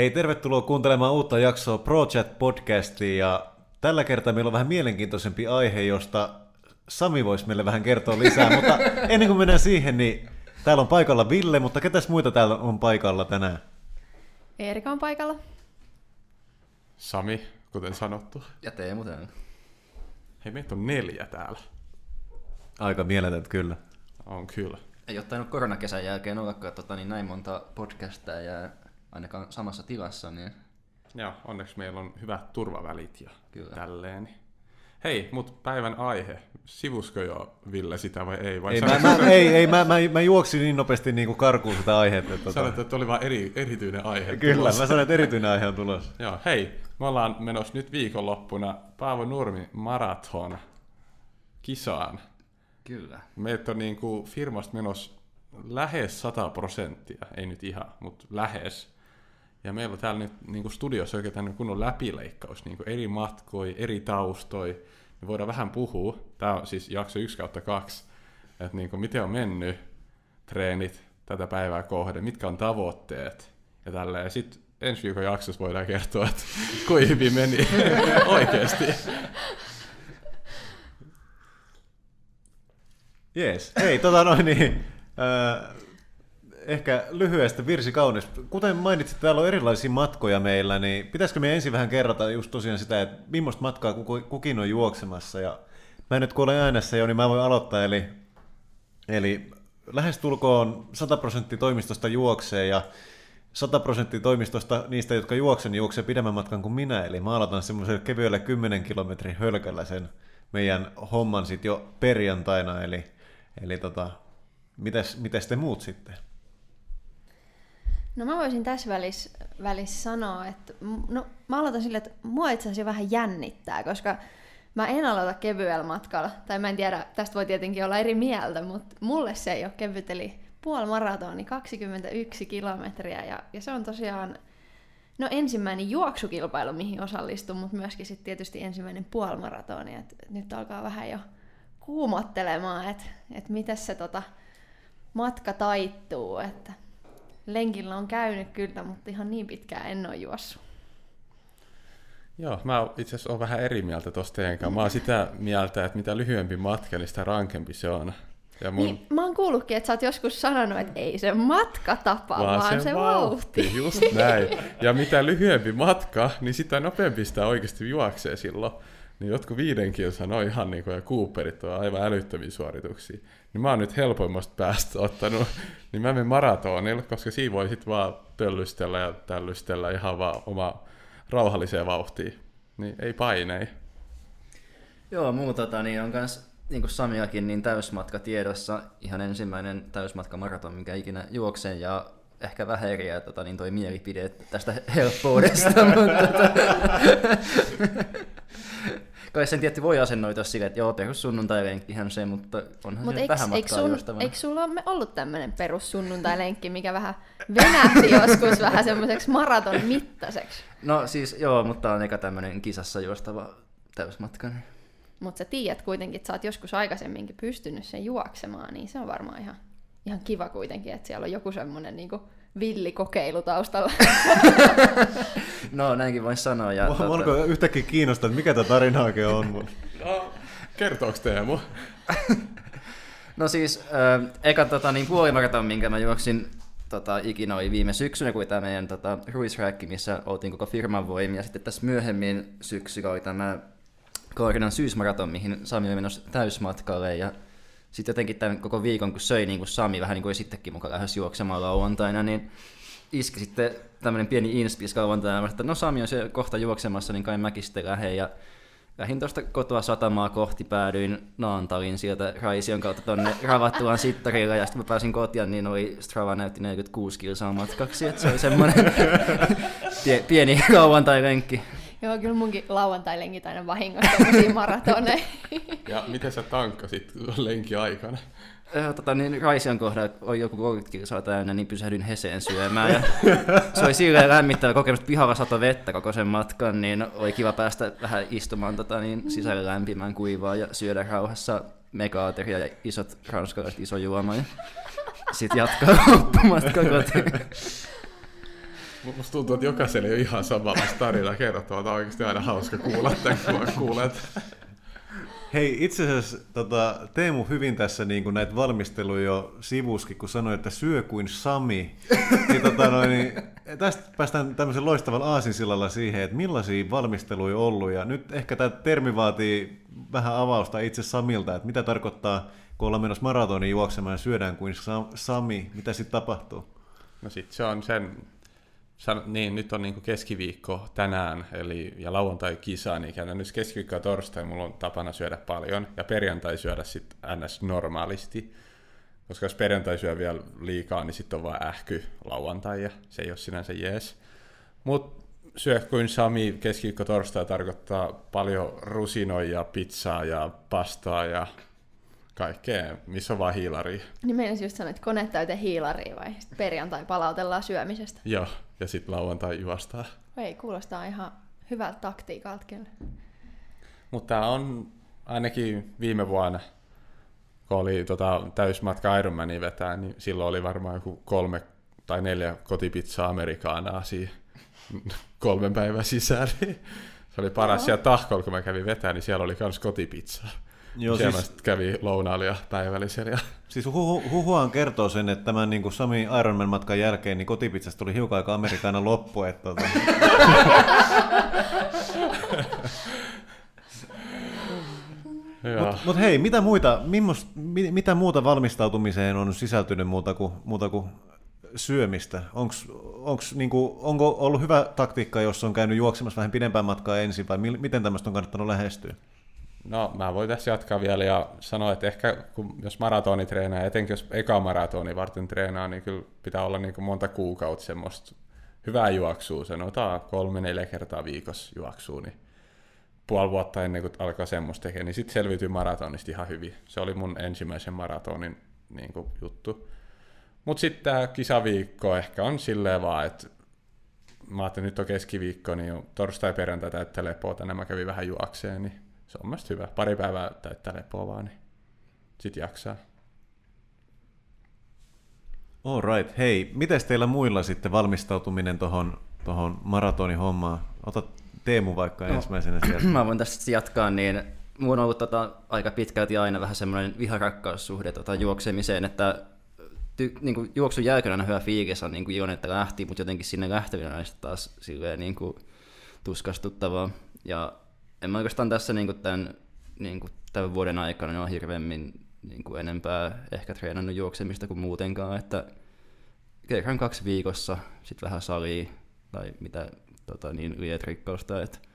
Hei, tervetuloa kuuntelemaan uutta jaksoa ProChat podcastiin ja tällä kertaa meillä on vähän mielenkiintoisempi aihe, josta Sami voisi meille vähän kertoa lisää, mutta ennen kuin mennään siihen, niin täällä on paikalla Ville, mutta ketäs muita täällä on paikalla tänään? Eerika on paikalla. Sami, kuten sanottu. Ja Teemu täällä. Hei, meitä on neljä täällä. Aika mieletöntä kyllä. On kyllä. Ei ole tainnut koronakesän jälkeen ollakaan tota, niin näin monta podcastia ja ainakaan samassa tilassa, niin Ja onneksi meillä on hyvät turvavälit ja Kyllä. tälleen. Hei, mut päivän aihe. Sivusko jo Ville sitä vai ei? Vai Ei, mä, sanoit- mä, ei, ei, mä, mä, mä juoksin niin nopeasti niin kuin karkuun sitä aihetta. Että, Sanoit, tota, että oli vain eri, erityinen aihe. kyllä, tulossa. mä sanoin, että erityinen aihe on tulossa. Joo, hei, me ollaan menossa nyt viikonloppuna Paavo Nurmi marathon kisaan. kyllä. Meitä on niin kuin firmasta menossa lähes 100 prosenttia, ei nyt ihan, mutta lähes. Ja meillä täällä nyt niin kuin studiossa oikein tämmöinen kunnon läpileikkaus, niin kuin eri matkoi, eri taustoi. Me voidaan vähän puhua, tämä on siis jakso 1 kautta 2, että niin kuin miten on mennyt treenit tätä päivää kohden, mitkä on tavoitteet ja tälleen. Ja sitten ensi viikon jaksossa voidaan kertoa, että kuinka hyvin meni oikeasti. Jees. Hei, tota noin niin. Äh, ehkä lyhyesti virsi kaunis. Kuten mainitsit, täällä on erilaisia matkoja meillä, niin pitäisikö me ensin vähän kerrata just tosiaan sitä, että millaista matkaa kukin on juoksemassa. Ja mä nyt kun olen äänessä jo, niin mä voin aloittaa. Eli, eli lähestulkoon 100 prosenttia toimistosta juoksee ja 100 prosenttia toimistosta niistä, jotka juoksen, niin juoksee pidemmän matkan kuin minä. Eli mä aloitan semmoisella kevyellä 10 kilometrin hölkällä sen meidän homman sitten jo perjantaina. Eli, eli tota, mitäs, mitäs te muut sitten? No mä voisin tässä välissä, välissä sanoa, että no, mä aloitan sille, että mua itse asiassa vähän jännittää, koska mä en aloita kevyellä matkalla. Tai mä en tiedä, tästä voi tietenkin olla eri mieltä, mutta mulle se ei ole kevyt, eli puoli maratoni, 21 kilometriä. Ja, ja se on tosiaan no ensimmäinen juoksukilpailu, mihin osallistun, mutta myöskin sitten tietysti ensimmäinen puolimaratoni. Et nyt alkaa vähän jo kuumottelemaan, että et miten se tota, matka taittuu. Että lenkillä on käynyt kyllä, mutta ihan niin pitkään en ole juossut. Joo, mä itse asiassa olen vähän eri mieltä tuosta teidän kanssa. Mä oon sitä mieltä, että mitä lyhyempi matka, niin sitä rankempi se on. Ja mun, Niin, mä oon kuullutkin, että sä oot joskus sanonut, että ei se matka tapa, vaan, vaan se, vauhti. Just näin. Ja mitä lyhyempi matka, niin sitä nopeampi sitä oikeasti juoksee silloin. Niin jotkut viiden kilsan on ihan niin kuin, ja Cooperit on aivan älyttömiä suorituksia. Niin mä oon nyt helpoimmasta päästä ottanut, niin mä menen maratonille, koska siinä voi sitten vaan pöllystellä ja tällystellä ihan vaan oma rauhalliseen vauhtiin. Niin ei painei. Joo, muu tota, niin on kans, niin kuin Samiakin, niin täysmatka tiedossa. Ihan ensimmäinen täysmatka maraton, minkä ikinä juoksen, ja ehkä vähän eriä tota, niin toi mielipide tästä helppoudesta, mutta tota, kai sen tietty voi asennoitua silleen, että joo, perus sunnuntai-lenkkihän se, mutta onhan Mutta se eikö, vähän matkaa sun, juostavana. eikö sulla ole ollut tämmöinen perus sunnuntai-lenkki, mikä vähän venähti joskus vähän semmoiseksi maraton mittaiseksi? No siis joo, mutta on eka tämmönen kisassa juostava täysmatka. Mutta sä tiedät kuitenkin, että sä oot joskus aikaisemminkin pystynyt sen juoksemaan, niin se on varmaan ihan, ihan kiva kuitenkin, että siellä on joku semmoinen niinku villikokeilu taustalla. No näinkin voisi sanoa. Ja, Mua tota- mua alkoi yhtäkkiä kiinnostaa, että mikä tämä tarina oikein on. Mutta... No, kertooks Teemu? No siis, äh, eka tota, niin puolimaraton, minkä mä juoksin tota, ikinä oli viime syksynä, kun tämä meidän tota, ruisräkki, missä oltiin koko firman voimia. Sitten tässä myöhemmin syksyllä oli tämä Koorinan syysmaraton, mihin Sami oli menossa täysmatkalle. Ja sitten jotenkin tämän koko viikon, kun söi niin kuin Sami, vähän niin kuin sittenkin mukaan lähes juoksemaan lauantaina, niin iski sitten tämmöinen pieni inspis lauantaina, että no Sami on se kohta juoksemassa, niin kai mäkin sitten lähden. Ja lähdin tuosta kotoa satamaa kohti, päädyin Naantalin sieltä Raision kautta tonne Ravattulan sittarille, ja sitten mä pääsin kotiin, niin oli Strava näytti 46 kilsaa matkaksi, että se oli semmoinen pie- pieni lauantai-lenkki. Joo, kyllä munkin lauantai-lenkit aina vahingossa maratoneja. Ja miten sä tankkasit lenki aikana? Ö, Tota, niin Raision kohdalla oli joku 30 kilsaa täynnä, niin pysähdyin Heseen syömään. Ja se oli silleen lämmittävä kokemus, että pihalla sato vettä koko sen matkan, niin oli kiva päästä vähän istumaan tota, niin sisällä lämpimään kuivaa ja syödä rauhassa megaateria ja isot ranskalaiset, iso juoma. Ja sitten jatkaa loppumatka kotiin. Musta tuntuu, että jokaiselle ei ole ihan samanlaista tarinaa kerrottavaa. Tämä on oikeasti aina hauska kuulla, tämän, kun kuulet. Hei, itse asiassa tota, Teemu hyvin tässä niin kuin näitä valmisteluja jo sivuskin, kun sanoi, että syö kuin Sami. niin, tota, noin, niin, tästä päästään tämmöisen loistavan aasinsillalla siihen, että millaisia valmisteluja on ollut. Ja nyt ehkä tämä termi vaatii vähän avausta itse Samilta, että mitä tarkoittaa, kun ollaan menossa maratonin juoksemaan ja syödään kuin Sami, mitä sitten tapahtuu? No sitten se on sen San, niin, nyt on niin keskiviikko tänään, eli ja lauantai kisa, niin käytännössä keskiviikko ja torstai mulla on tapana syödä paljon, ja perjantai syödä sitten ns. normaalisti. Koska jos perjantai syö vielä liikaa, niin sitten on vaan ähky lauantai, ja se ei ole sinänsä jees. Mutta syö kuin Sami keskiviikko torstai tarkoittaa paljon rusinoja, pizzaa ja pastaa ja kaikkea, missä on vaan hiilari. Niin meinasin just sanoa, että kone täyteen hiilaria vai sitten perjantai palautellaan syömisestä. Joo, ja sitten lauantai juostaa. Ei, kuulostaa ihan hyvältä taktiikalta kyllä. Mutta on ainakin viime vuonna, kun oli tota, täysmatka Ironmanin vetää, niin silloin oli varmaan joku kolme tai neljä kotipizzaa amerikaanaa siinä kolmen päivän sisään. se oli paras. Siellä tahkolla, kun mä kävin vetää, niin siellä oli myös kotipizzaa. Joo, Siellä siis, kävi lounaalla ja päivällisellä. Siis huhu, huhuaan kertoo sen, että tämän niin kuin Sami Ironman-matkan jälkeen niin kotipizzasta tuli hiukan aika amerikana loppu. Että, tota... Mutta mut hei, mitä, muita, mimmos, mitä muuta valmistautumiseen on sisältynyt muuta kuin, muuta kuin syömistä? Onks, onks, niinku, onko ollut hyvä taktiikka, jos on käynyt juoksemassa vähän pidempään matkaa ensin, vai miten tämmöistä on kannattanut lähestyä? No, mä voin tässä jatkaa vielä ja sanoa, että ehkä kun, jos maratoni treenaa, etenkin jos eka maratoni varten treenaa, niin kyllä pitää olla niin kuin monta kuukautta semmoista hyvää juoksua, sanotaan kolme-neljä kertaa viikossa juoksua, niin puoli vuotta ennen kuin alkaa semmoista tekemään, niin sitten selviytyy maratonista ihan hyvin. Se oli mun ensimmäisen maratonin niin kuin, juttu. Mutta sitten tämä kisaviikko ehkä on silleen vaan, että mä ajattelin, nyt on keskiviikko, niin torstai perjantai täyttä lepoa, tänään mä kävin vähän juokseen, niin se on mielestäni hyvä. Pari päivää täyttää lepoa vaan, niin sit jaksaa. All right. Hei, miten teillä muilla sitten valmistautuminen tuohon tohon hommaan? Ota Teemu vaikka no, ensimmäisenä sieltä. Mä voin tästä jatkaa, niin mulla on ollut tota, aika pitkälti aina vähän semmoinen viharakkaussuhde tota, juoksemiseen, että ty, niin kuin, juoksun jälkeen on hyvä fiilis, on niin kuin iloinen, että lähti, mutta jotenkin sinne lähtevänä on taas silleen, niin kuin, tuskastuttavaa. Ja en mä oikeastaan tässä niin tämän, niin tämän vuoden aikana ole hirveämmin niin enempää ehkä treenannut juoksemista kuin muutenkaan, että kerran kaksi viikossa, sitten vähän salia tai mitä tota, niin, lietrikkausta. Et,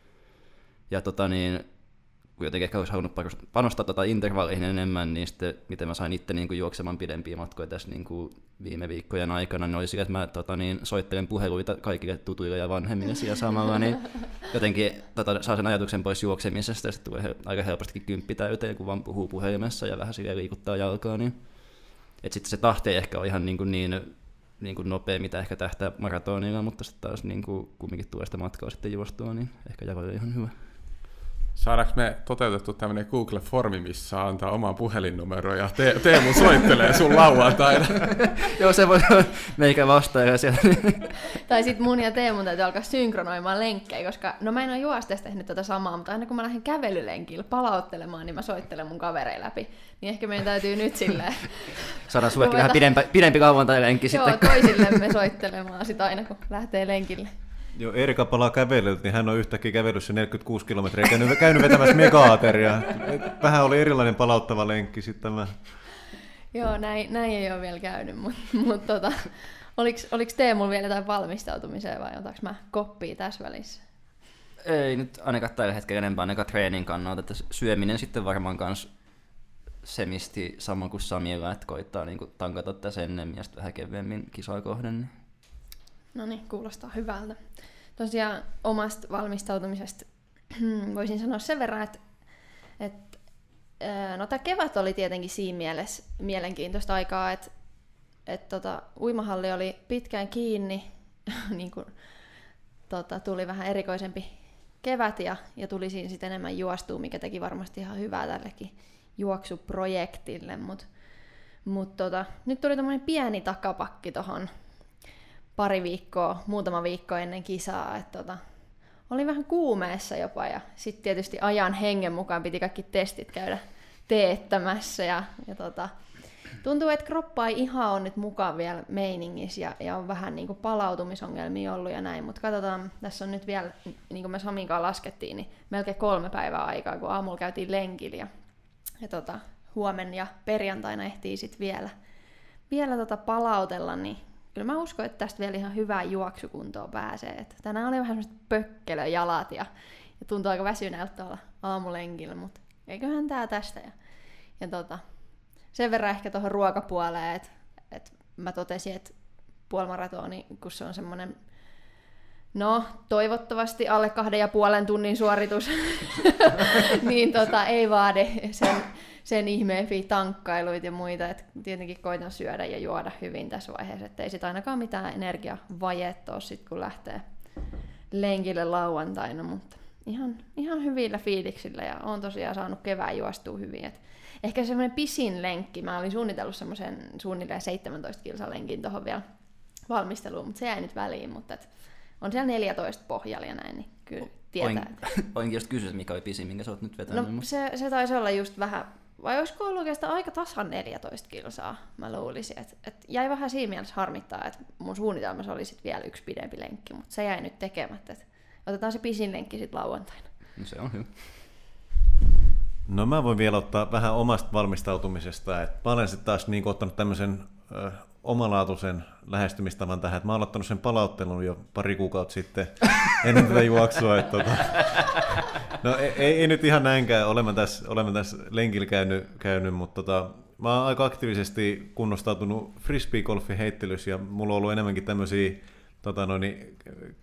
ja tota, niin, kun jotenkin ehkä olisi halunnut panostaa tota intervalleihin enemmän, niin sitten miten mä sain itse niin kuin juoksemaan pidempiä matkoja tässä niin kuin viime viikkojen aikana, niin oli sillä, että mä tota, niin, soittelen puheluita kaikille tutuille ja vanhemmille siellä samalla, niin jotenkin tota, saa sen ajatuksen pois juoksemisesta, ja sitten tulee aika helpostikin kymppi täyteen, kun vaan puhuu puhelimessa ja vähän sille liikuttaa jalkaa, niin että sitten se tahti ei ehkä ole ihan niin, kuin niin, niin kuin nopea, mitä ehkä tähtää maratonilla, mutta sitten taas niin kuin, kumminkin tulee sitä matkaa sitten juostua, niin ehkä jaloille ihan hyvä. Saadaanko me toteutettu tämmöinen Google-formi, missä antaa oman puhelinnumero ja te- Teemu soittelee sun lauantaina? Joo, se voi olla meikä vastaaja siellä. tai sitten mun ja Teemu täytyy alkaa synkronoimaan lenkkejä, koska no mä en ole juosteessa tehnyt tätä samaa, mutta aina kun mä lähden kävelylenkille palauttelemaan, niin mä soittelen mun kavereille läpi. Niin ehkä meidän täytyy nyt silleen... Saadaan sullekin vähän pidempi, pidempi lauantai-lenkki sitten. Joo, toisillemme soittelemaan sit aina kun lähtee lenkille. Joo, Erika palaa kävelyltä, niin hän on yhtäkkiä kävellyt 46 kilometriä, käynyt, käynyt vetämässä megaateria. Vähän oli erilainen palauttava lenkki sitten tämä. Joo, näin, näin ei ole vielä käynyt, mutta mut, tota, oliko, Teemulla vielä jotain valmistautumiseen vai otanko mä koppia tässä välissä? Ei nyt ainakaan tällä hetkellä enempää ainakaan treenin kannalta, että syöminen sitten varmaan kans semisti sama kuin Samilla, että koittaa niin tankata tässä ennemmin ja sitten vähän kevyemmin kisaa kohden. No niin, kuulostaa hyvältä. Tosiaan omasta valmistautumisesta voisin sanoa sen verran, että, että no tämä kevät oli tietenkin siinä mielessä mielenkiintoista aikaa, että, että tota, uimahalli oli pitkään kiinni, niin kuin, tota, tuli vähän erikoisempi kevät ja, ja tuli siinä sitten enemmän juostua, mikä teki varmasti ihan hyvää tällekin juoksuprojektille, mutta mut tota, nyt tuli tämmöinen pieni takapakki tuohon pari viikkoa, muutama viikko ennen kisaa. Että tota, oli vähän kuumeessa jopa ja sitten tietysti ajan hengen mukaan piti kaikki testit käydä teettämässä ja, ja tota, tuntuu, että kroppa ei ihan ole nyt mukaan vielä meiningissä ja, ja on vähän niin kuin palautumisongelmia ollut ja näin, mutta katsotaan, tässä on nyt vielä, niin kuin me Saminkaan laskettiin, niin melkein kolme päivää aikaa, kun aamulla käytiin lenkillä ja, ja tota, huomen ja perjantaina ehtii sitten vielä, vielä tota palautella, niin kyllä mä uskon, että tästä vielä ihan hyvää juoksukuntoa pääsee. Et tänään oli vähän semmoiset pökkelöjalat ja, ja tuntuu aika väsyneeltä tuolla aamulenkillä, mutta eiköhän tää tästä. Ja, ja tota, sen verran ehkä tuohon ruokapuoleen, että et mä totesin, että puolimaratoni, kun se on semmoinen No, toivottavasti alle kahden ja puolen tunnin suoritus, niin tota, ei vaade sen, sen ihmeempiä tankkailuita ja muita. Et tietenkin koitan syödä ja juoda hyvin tässä vaiheessa, ettei sit ainakaan mitään energiavajetta ole sit, kun lähtee lenkille lauantaina, mutta ihan, ihan hyvillä fiiliksillä ja on tosiaan saanut kevään juostua hyvin. Et ehkä semmoinen pisin lenkki, mä olin suunnitellut semmoisen suunnilleen 17 kilsan lenkin tuohon vielä valmisteluun, mutta se jäi nyt väliin, mutta et on siellä 14 pohjalla ja näin, niin kyllä tietää. Oin, oinkin just kysyä, mikä oli pisin, minkä sä oot nyt vetänyt. No se, se taisi olla just vähän, vai olisiko ollut oikeastaan aika tasan 14 kilsaa, mä luulisin. Et, et jäi vähän siinä mielessä harmittaa, että mun suunnitelmassa oli sit vielä yksi pidempi lenkki, mutta se jäi nyt tekemättä. Et otetaan se pisin lenkki sitten lauantaina. No se on hyvä. No mä voin vielä ottaa vähän omasta valmistautumisesta, että mä olen sitten taas niin ottanut tämmöisen omalaatuisen lähestymistavan tähän, mä oon aloittanut sen palauttelun jo pari kuukautta sitten ennen tätä juoksua. Että, tota, no ei, ei, ei, nyt ihan näinkään, olemme tässä, olemme tässä lenkillä käynyt, käynyt mutta tota, mä oon aika aktiivisesti kunnostautunut frisbee-golfin heittelyssä ja mulla on ollut enemmänkin tämmöisiä tota noin,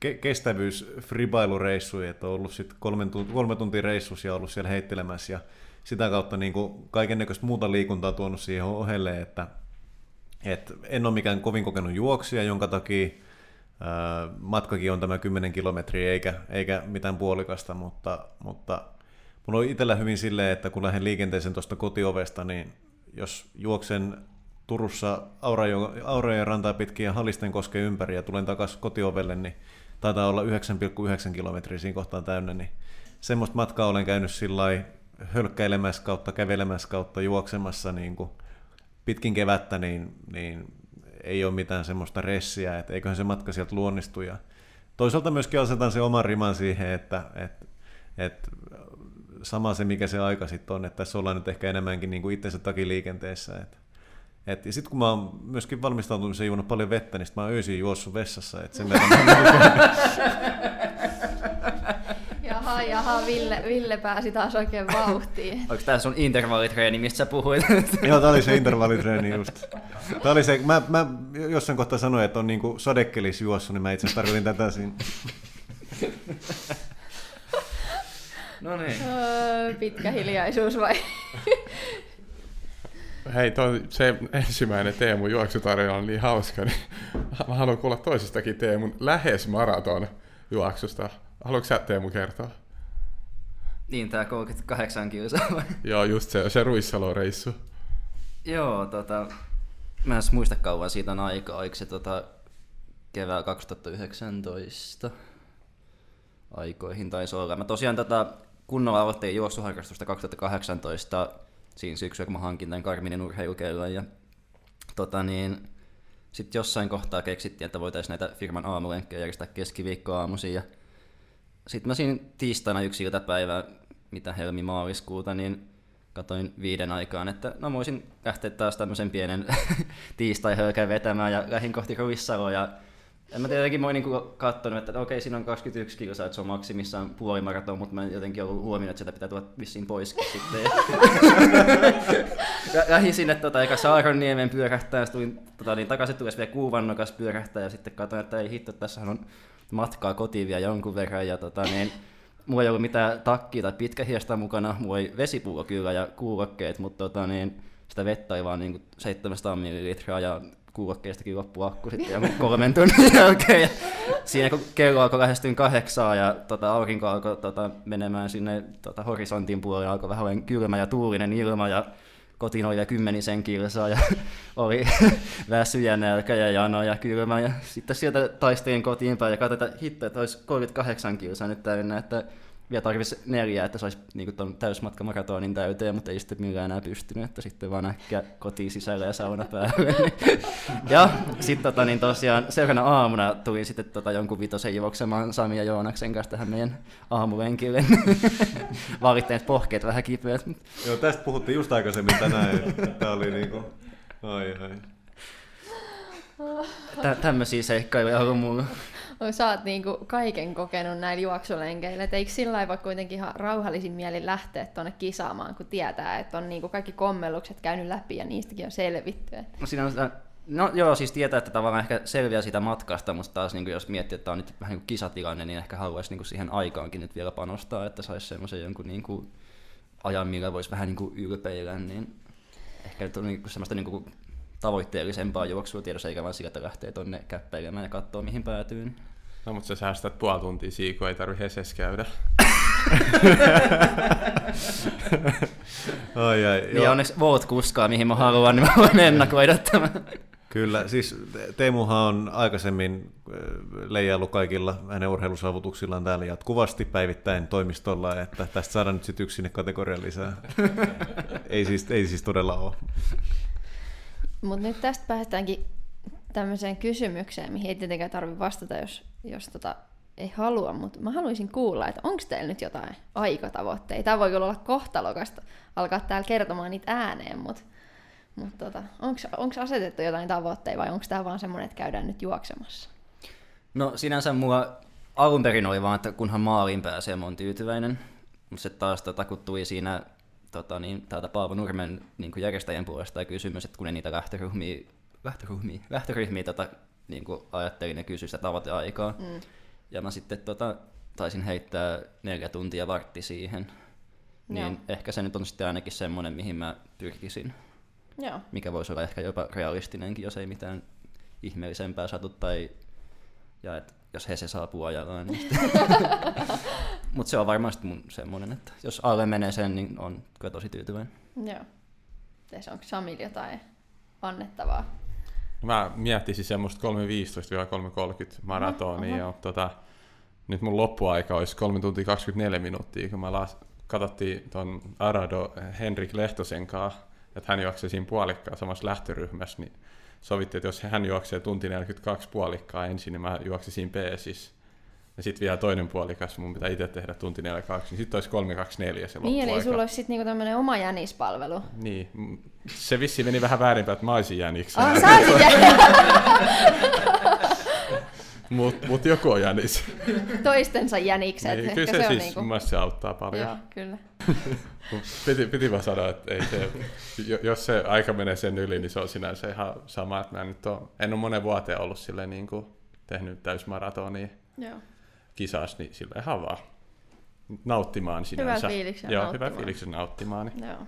ke- kestävyys fribailureissuja, että on ollut sitten kolme, tunti, kolme tuntia reissussa ja ollut siellä heittelemässä ja sitä kautta niin kaiken näköistä muuta liikuntaa tuonut siihen ohelle, että et en ole mikään kovin kokenut juoksija, jonka takia ää, matkakin on tämä 10 kilometriä eikä, eikä mitään puolikasta, mutta, mutta mulla on itsellä hyvin silleen, että kun lähden liikenteeseen tuosta kotiovesta, niin jos juoksen Turussa Aurajoen rantaa pitkin ja Halisten koske ympäri ja tulen takaisin kotiovelle, niin taitaa olla 9,9 kilometriä siinä kohtaa täynnä, niin semmoista matkaa olen käynyt sillä hölkkäilemässä kautta, kävelemässä kautta, juoksemassa niin kuin pitkin kevättä, niin, niin ei ole mitään semmoista ressiä, että eiköhän se matka sieltä luonnistu. Ja toisaalta myöskin asetan se oman riman siihen, että, että, että sama se, mikä se aika sitten on, että tässä ollaan nyt ehkä enemmänkin niin kuin itsensä takiliikenteessä. Että, et, ja sitten kun mä oon myöskin ja juonut paljon vettä, niin mä oon öisin juossut vessassa. Et sen jaha, jaha, Ville, Ville pääsi taas oikein vauhtiin. Onko tämä sun intervallitreeni, mistä sä puhuit? Joo, tämä oli se intervallitreeni just. Tää oli se, mä, mä jossain kohtaa sanoin, että on niinku sadekkelis juossut, niin mä itse asiassa tarkoitin tätä siinä. no niin. Pitkä hiljaisuus vai? Hei, toi, se ensimmäinen Teemu juoksutarina on niin hauska, niin mä haluan kuulla toisestakin Teemun lähes maraton juoksusta. Haluatko sä Teemu kertoa? Niin, tää 38 kilsaa? Joo, just se, se Ruissalo-reissu. Joo, tota, mä en muista kauan siitä on aikaa, oliko se tota, kevää 2019 aikoihin taisi olla. Mä tosiaan tota, kunnolla aloittelin juoksuharrastusta 2018 siinä syksyllä, kun mä hankin tämän Karminin urheilukellon. Ja tota niin, sitten jossain kohtaa keksittiin, että voitaisiin näitä firman aamulenkkejä järjestää keskiviikkoaamuisin. Ja sitten mä siinä tiistaina yksi iltapäivä, mitä helmi-maaliskuuta, niin katoin viiden aikaan, että no voisin lähteä taas tämmöisen pienen tiistai vetämään ja lähdin kohti Ruissaloa ja en mä tietenkin mä niinku katsonut, että okei, siinä on 21 kilsaa, että se on maksimissaan puolimaraton, mutta mä jotenkin ollut huomioon, että sitä pitää tuoda vissiin poiskin sitten. Lähin sinne tota, eka Saaronniemen pyörähtää, tulin tota, niin, takaisin tulisi vielä Kuuvannokas pyörähtää, ja sitten katsoin, että ei hitto, tässä on matkaa kotiin vielä jonkun verran, ja tota, niin, mulla ei ollut mitään takkia tai pitkähiestä mukana, mulla oli vesipullo kyllä ja kuulokkeet, mutta tota, niin, sitä vettä oli vaan niin 700 millilitraa ja kuulokkeistakin loppu akku sitten kolmen tunnin jälkeen. Ja siinä kun kello alkoi lähestyä kahdeksaa ja tota, aurinko alkoi tota, menemään sinne tota, horisontin puolelle, alkoi vähän kylmä ja tuulinen ilma ja kotiin oli vielä kymmenisen kilsaa ja oli väsy ja nälkä ja jano ja kylmä. Ja sitten sieltä taistelin kotiin päin ja katsoin, että hitto, että olisi 38 kilsaa nyt täynnä, että vielä tarvitsisi neljä, että saisi niin tuon täysmatkamaratonin täyteen, mutta ei sitten millään enää pystynyt, että sitten vaan äkkiä kotiin sisällä ja sauna päälle. ja sitten tota, niin tosiaan seuraavana aamuna tuli sitten tota, jonkun vitosen juoksemaan Sami ja Joonaksen kanssa tähän meidän aamulenkille. Valitteet pohkeet vähän kipeät. Joo, tästä puhuttiin just aikaisemmin tänään, että tämä oli niinku, ai ai. Tä, tämmöisiä seikkailuja on ollut mulla. Sä oot niinku kaiken kokenut näillä juoksulenkeillä, et eikö sillä voi kuitenkin ihan rauhallisin mielin lähteä tuonne kisaamaan, kun tietää, että on niinku kaikki kommellukset käynyt läpi ja niistäkin on selvitty. No, siinä on sitä, no joo, siis tietää, että tavallaan ehkä selviää sitä matkasta, mutta taas niin jos miettii, että on nyt vähän niin kuin kisatilanne, niin ehkä haluaisi niin kuin siihen aikaankin nyt vielä panostaa, että saisi semmoisen jonkun niin kuin ajan, millä voisi vähän niin kuin ylpeillä, niin ehkä nyt on niin kuin semmoista niin kuin tavoitteellisempaa juoksua tiedossa, eikä vaan sillä, että lähtee tuonne käppäilemään ja katsoo, mihin päätyy. No, mutta sä säästät puoli tuntia siikoa, ei tarvi Heses käydä. ai, ai, niin onneksi voit kuskaa, mihin mä haluan, niin mä voin ennakoida tämän. Kyllä, siis Teemuhan on aikaisemmin leijaillut kaikilla hänen urheilusaavutuksillaan täällä jatkuvasti päivittäin toimistolla, että tästä saadaan nyt sitten yksi sinne kategorian lisää. ei, siis, ei siis todella ole. Mutta nyt tästä päästäänkin tämmöiseen kysymykseen, mihin ei tietenkään tarvitse vastata, jos, jos tota, ei halua, mutta mä haluaisin kuulla, että onko teillä nyt jotain aikatavoitteita. Tämä voi kyllä olla kohtalokasta alkaa täällä kertomaan niitä ääneen, mutta mut tota, onko asetettu jotain tavoitteita vai onko tämä vaan semmoinen, että käydään nyt juoksemassa? No sinänsä mulla alun perin oli vaan, että kunhan maaliin pääsee, mä oon tyytyväinen. Mutta sitten taas tota, kun tuli siinä tota, niin, täältä Paavo Nurmen niin järjestäjän puolesta kysymys, että kun ne niitä lähtöryhmiä lähtöryhmiä, lähtöryhmiä tota, niin kuin ajattelin ja kysyin sitä tavoiteaikaa. Mm. Ja mä sitten tota, taisin heittää neljä tuntia vartti siihen. Niin Joo. ehkä se nyt on sitten ainakin semmoinen, mihin mä pyrkisin. Joo. Mikä voisi olla ehkä jopa realistinenkin, jos ei mitään ihmeellisempää satu. Tai, ja et, jos he se saapuu ajallaan. Niin Mutta se on varmasti mun semmoinen, että jos alle menee sen, niin on kyllä tosi tyytyväinen. Joo. Tässä onko Samil jotain annettavaa? Mä miettisin semmoista 3.15-3.30 maratonia. Ja, tota, nyt mun loppuaika olisi 3 tuntia 24 minuuttia, kun mä las, katsottiin tuon Arado Henrik Lehtosen kanssa, että hän juoksee siinä puolikkaa samassa lähtöryhmässä, niin sovittiin, että jos hän juoksee tunti 42 puolikkaa ensin, niin mä juoksisin PSissä ja sitten vielä toinen puolikas, mun pitää itse tehdä tunti 42, niin sitten olisi 324 se Niin, eli sulla olisi sitten niinku tämmöinen oma jänispalvelu. Niin, se vissi meni vähän väärinpäin, että mä olisin jäniksi. Oh, sä Mut, mut joku on jänis. Toistensa jänikset. Niin, kyllä se, se siis, niinku... se auttaa paljon. Joo, kyllä. piti, piti vaan sanoa, että ei se, jos se aika menee sen yli, niin se on sinänsä ihan sama, että mä nyt on, en ole monen vuoteen ollut silleen niin kuin tehnyt täysmaratonia. Joo kisas, niin sillä ihan vaan nauttimaan sinänsä. Hyvä fiiliksen Joo, nauttimaan. hyvä fiiliksen nauttimaan. Joo.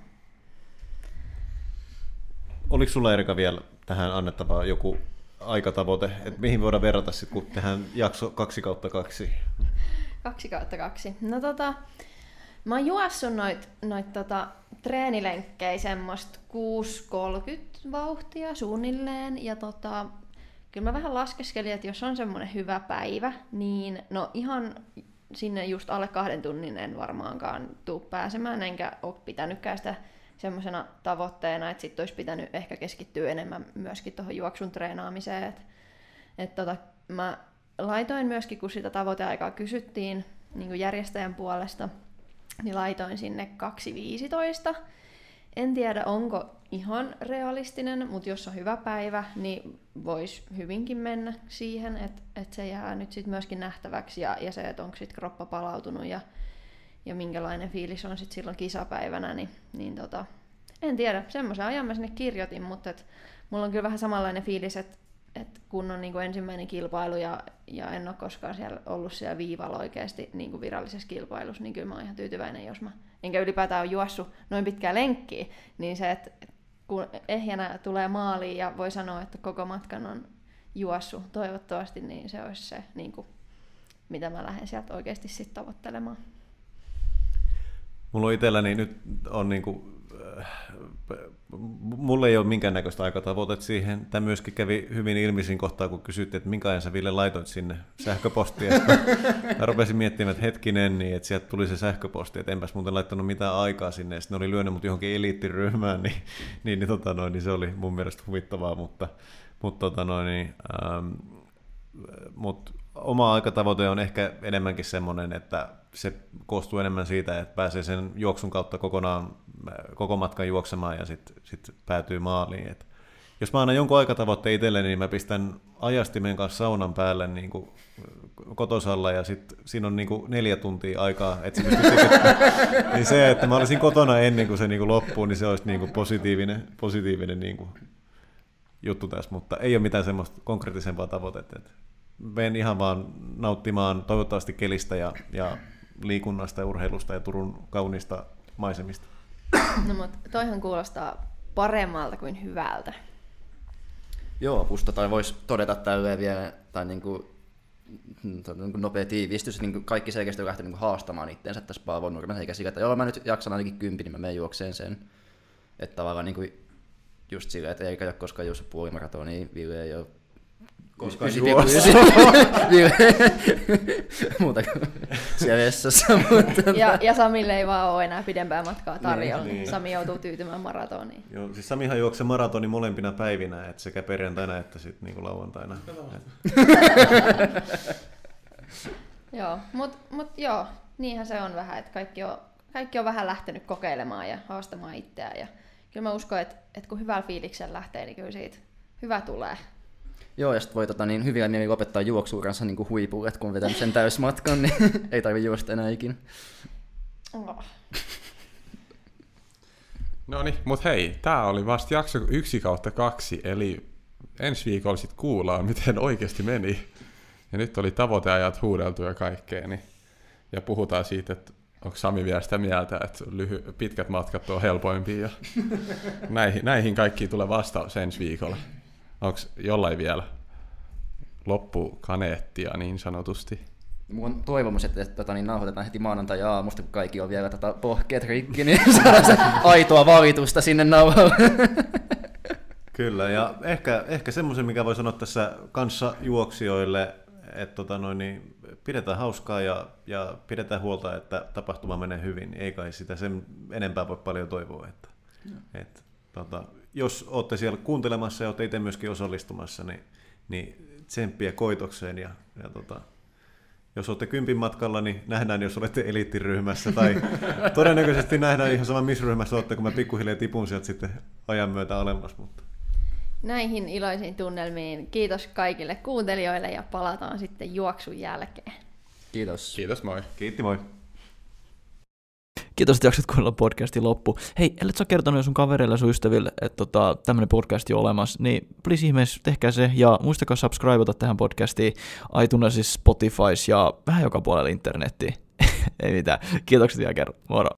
Oliko sulla Erika vielä tähän annettavaa joku aikatavoite, että mihin voidaan verrata sitten, kun tehdään jakso 2 kautta 2? 2 kautta 2. No tota, mä oon juossut noit, noit tota, treenilenkkejä semmoista 6.30 vauhtia suunnilleen, ja tota, kyllä mä vähän laskeskelin, että jos on semmoinen hyvä päivä, niin no ihan sinne just alle kahden tunnin en varmaankaan tuu pääsemään, enkä ole pitänytkään sitä semmoisena tavoitteena, että sitten olisi pitänyt ehkä keskittyä enemmän myöskin tuohon juoksun treenaamiseen. Et, et tota, mä laitoin myöskin, kun sitä tavoiteaikaa kysyttiin niin järjestäjän puolesta, niin laitoin sinne 2.15 en tiedä, onko ihan realistinen, mutta jos on hyvä päivä, niin voisi hyvinkin mennä siihen, että et se jää nyt sitten myöskin nähtäväksi ja, ja se, että onko sitten kroppa palautunut ja, ja minkälainen fiilis on sitten silloin kisapäivänä, niin, niin tota, en tiedä, semmoisen ajan mä sinne kirjoitin, mutta et, mulla on kyllä vähän samanlainen fiilis, että et kun on niinku ensimmäinen kilpailu ja, ja en ole koskaan siellä ollut siellä viivalla oikeasti niinku virallisessa kilpailussa, niin kyllä mä oon ihan tyytyväinen, jos mä enkä ylipäätään ole juossut noin pitkää lenkkiä, niin se, että kun ehjänä tulee maaliin ja voi sanoa, että koko matkan on juossut toivottavasti, niin se olisi se, niin kuin, mitä mä lähden sieltä oikeasti sitten tavoittelemaan. Mulla itselläni nyt on niin kuin mulla ei ole minkäännäköistä aikatavoitetta siihen. Tämä myöskin kävi hyvin ilmi siinä kohtaa, kun kysyttiin, että minkä ajan sä Ville laitoit sinne sähköpostia. Mä rupesin miettimään, että hetkinen, niin että sieltä tuli se sähköposti, että enpäs muuten laittanut mitään aikaa sinne, sitten ne oli lyönyt mut johonkin eliittiryhmään, niin, niin, niin, tota noin, niin se oli mun mielestä huvittavaa, mutta, mutta tota noin, niin, ähm, mutta oma aikatavoite on ehkä enemmänkin semmoinen, että se koostuu enemmän siitä, että pääsee sen juoksun kautta kokonaan koko matkan juoksemaan ja sitten sit päätyy maaliin. Et jos mä annan jonkun aikatavoitteen itselleni, niin mä pistän ajastimen kanssa saunan päälle niin kuin kotosalla ja sitten siinä on niin kuin neljä tuntia aikaa etsimistä niin se, että mä olisin kotona ennen kuin se niin kuin loppuu, niin se olisi niin kuin positiivinen, positiivinen niin kuin juttu tässä, mutta ei ole mitään semmoista konkreettisempaa tavoitetta. Menen ihan vaan nauttimaan toivottavasti kelistä ja, ja liikunnasta ja urheilusta ja Turun kaunista maisemista. No mutta toihan kuulostaa paremmalta kuin hyvältä. Joo, pusta tai voisi todeta tälleen vielä, tai niin kuin, niin kuin nopea tiivistys, niin kuin kaikki selkeästi on lähtenyt niin haastamaan itseensä tässä Paavon nurmessa, eikä sillä, että joo, mä nyt jaksan ainakin kympi, niin mä menen juokseen sen. Että tavallaan niin kuin just silleen, että eikä ole koskaan juossut puolimaratonia, Ville ei ole koska juossa. Muuta kuin siellä vessassa. Mutta... Ja, ja Samille ei vaan ole enää pidempää matkaa tarjolla. Niin, niin. Sami joutuu tyytymään maratoniin. Joo, siis Samihan juoksee maratoni molempina päivinä, että sekä perjantaina että sitten niinku lauantaina. joo, mutta mut joo, niinhän se on vähän, että kaikki on, kaikki on vähän lähtenyt kokeilemaan ja haastamaan itseään. Ja kyllä mä uskon, että, että kun hyvällä fiiliksellä lähtee, niin kyllä siitä hyvä tulee. Joo, ja sitten voi tota, niin, hyviä mieli lopettaa juoksuuransa niin huipulle, että kun vetänyt sen täysmatkan, niin ei tarvitse juosta enää ikinä. Oh. No niin, mutta hei, tämä oli vasta jakso yksi kautta kaksi, eli ensi viikolla sitten kuullaan, miten oikeasti meni. Ja nyt oli tavoiteajat huudeltu ja kaikkea, niin, ja puhutaan siitä, että onko Sami vielä sitä mieltä, että lyhy- pitkät matkat on helpoimpia, ja näihin, näihin kaikkiin tulee vastaus ensi viikolla. Onko jollain vielä loppukaneettia niin sanotusti? Mun on toivomus, että, että tota, niin nauhoitetaan heti maanantai-aamusta, kun kaikki on vielä tota, pohkeet rikki, niin saadaan se aitoa valitusta sinne nauhalle. Kyllä, ja ehkä, ehkä semmoisen, mikä voi sanoa tässä kanssa juoksijoille, että tota noin, niin pidetään hauskaa ja, ja pidetään huolta, että tapahtuma menee hyvin. Ei kai sitä sen enempää voi paljon toivoa. Että, että, tota, jos olette siellä kuuntelemassa ja olette itse myöskin osallistumassa, niin, niin tsemppiä koitokseen ja, ja tota, jos olette kympin matkalla, niin nähdään, jos olette eliittiryhmässä, tai todennäköisesti nähdään ihan sama, missä ryhmässä olette, kun mä pikkuhiljaa tipun sieltä sitten ajan myötä alemmas. Mutta. Näihin iloisiin tunnelmiin kiitos kaikille kuuntelijoille ja palataan sitten juoksun jälkeen. Kiitos. Kiitos, moi. Kiitti, moi. Kiitos, että jaksat kuunnella podcastin loppu. Hei, ellet sä kertonut sun kavereille ja sun ystäville, että tota, tämmönen podcast on olemassa, niin please ihmeessä tehkää se ja muistakaa subscribeata tähän podcastiin iTunesissa, Spotifys ja vähän joka puolella internettiin. Ei mitään. Kiitokset vielä kerran. Moro.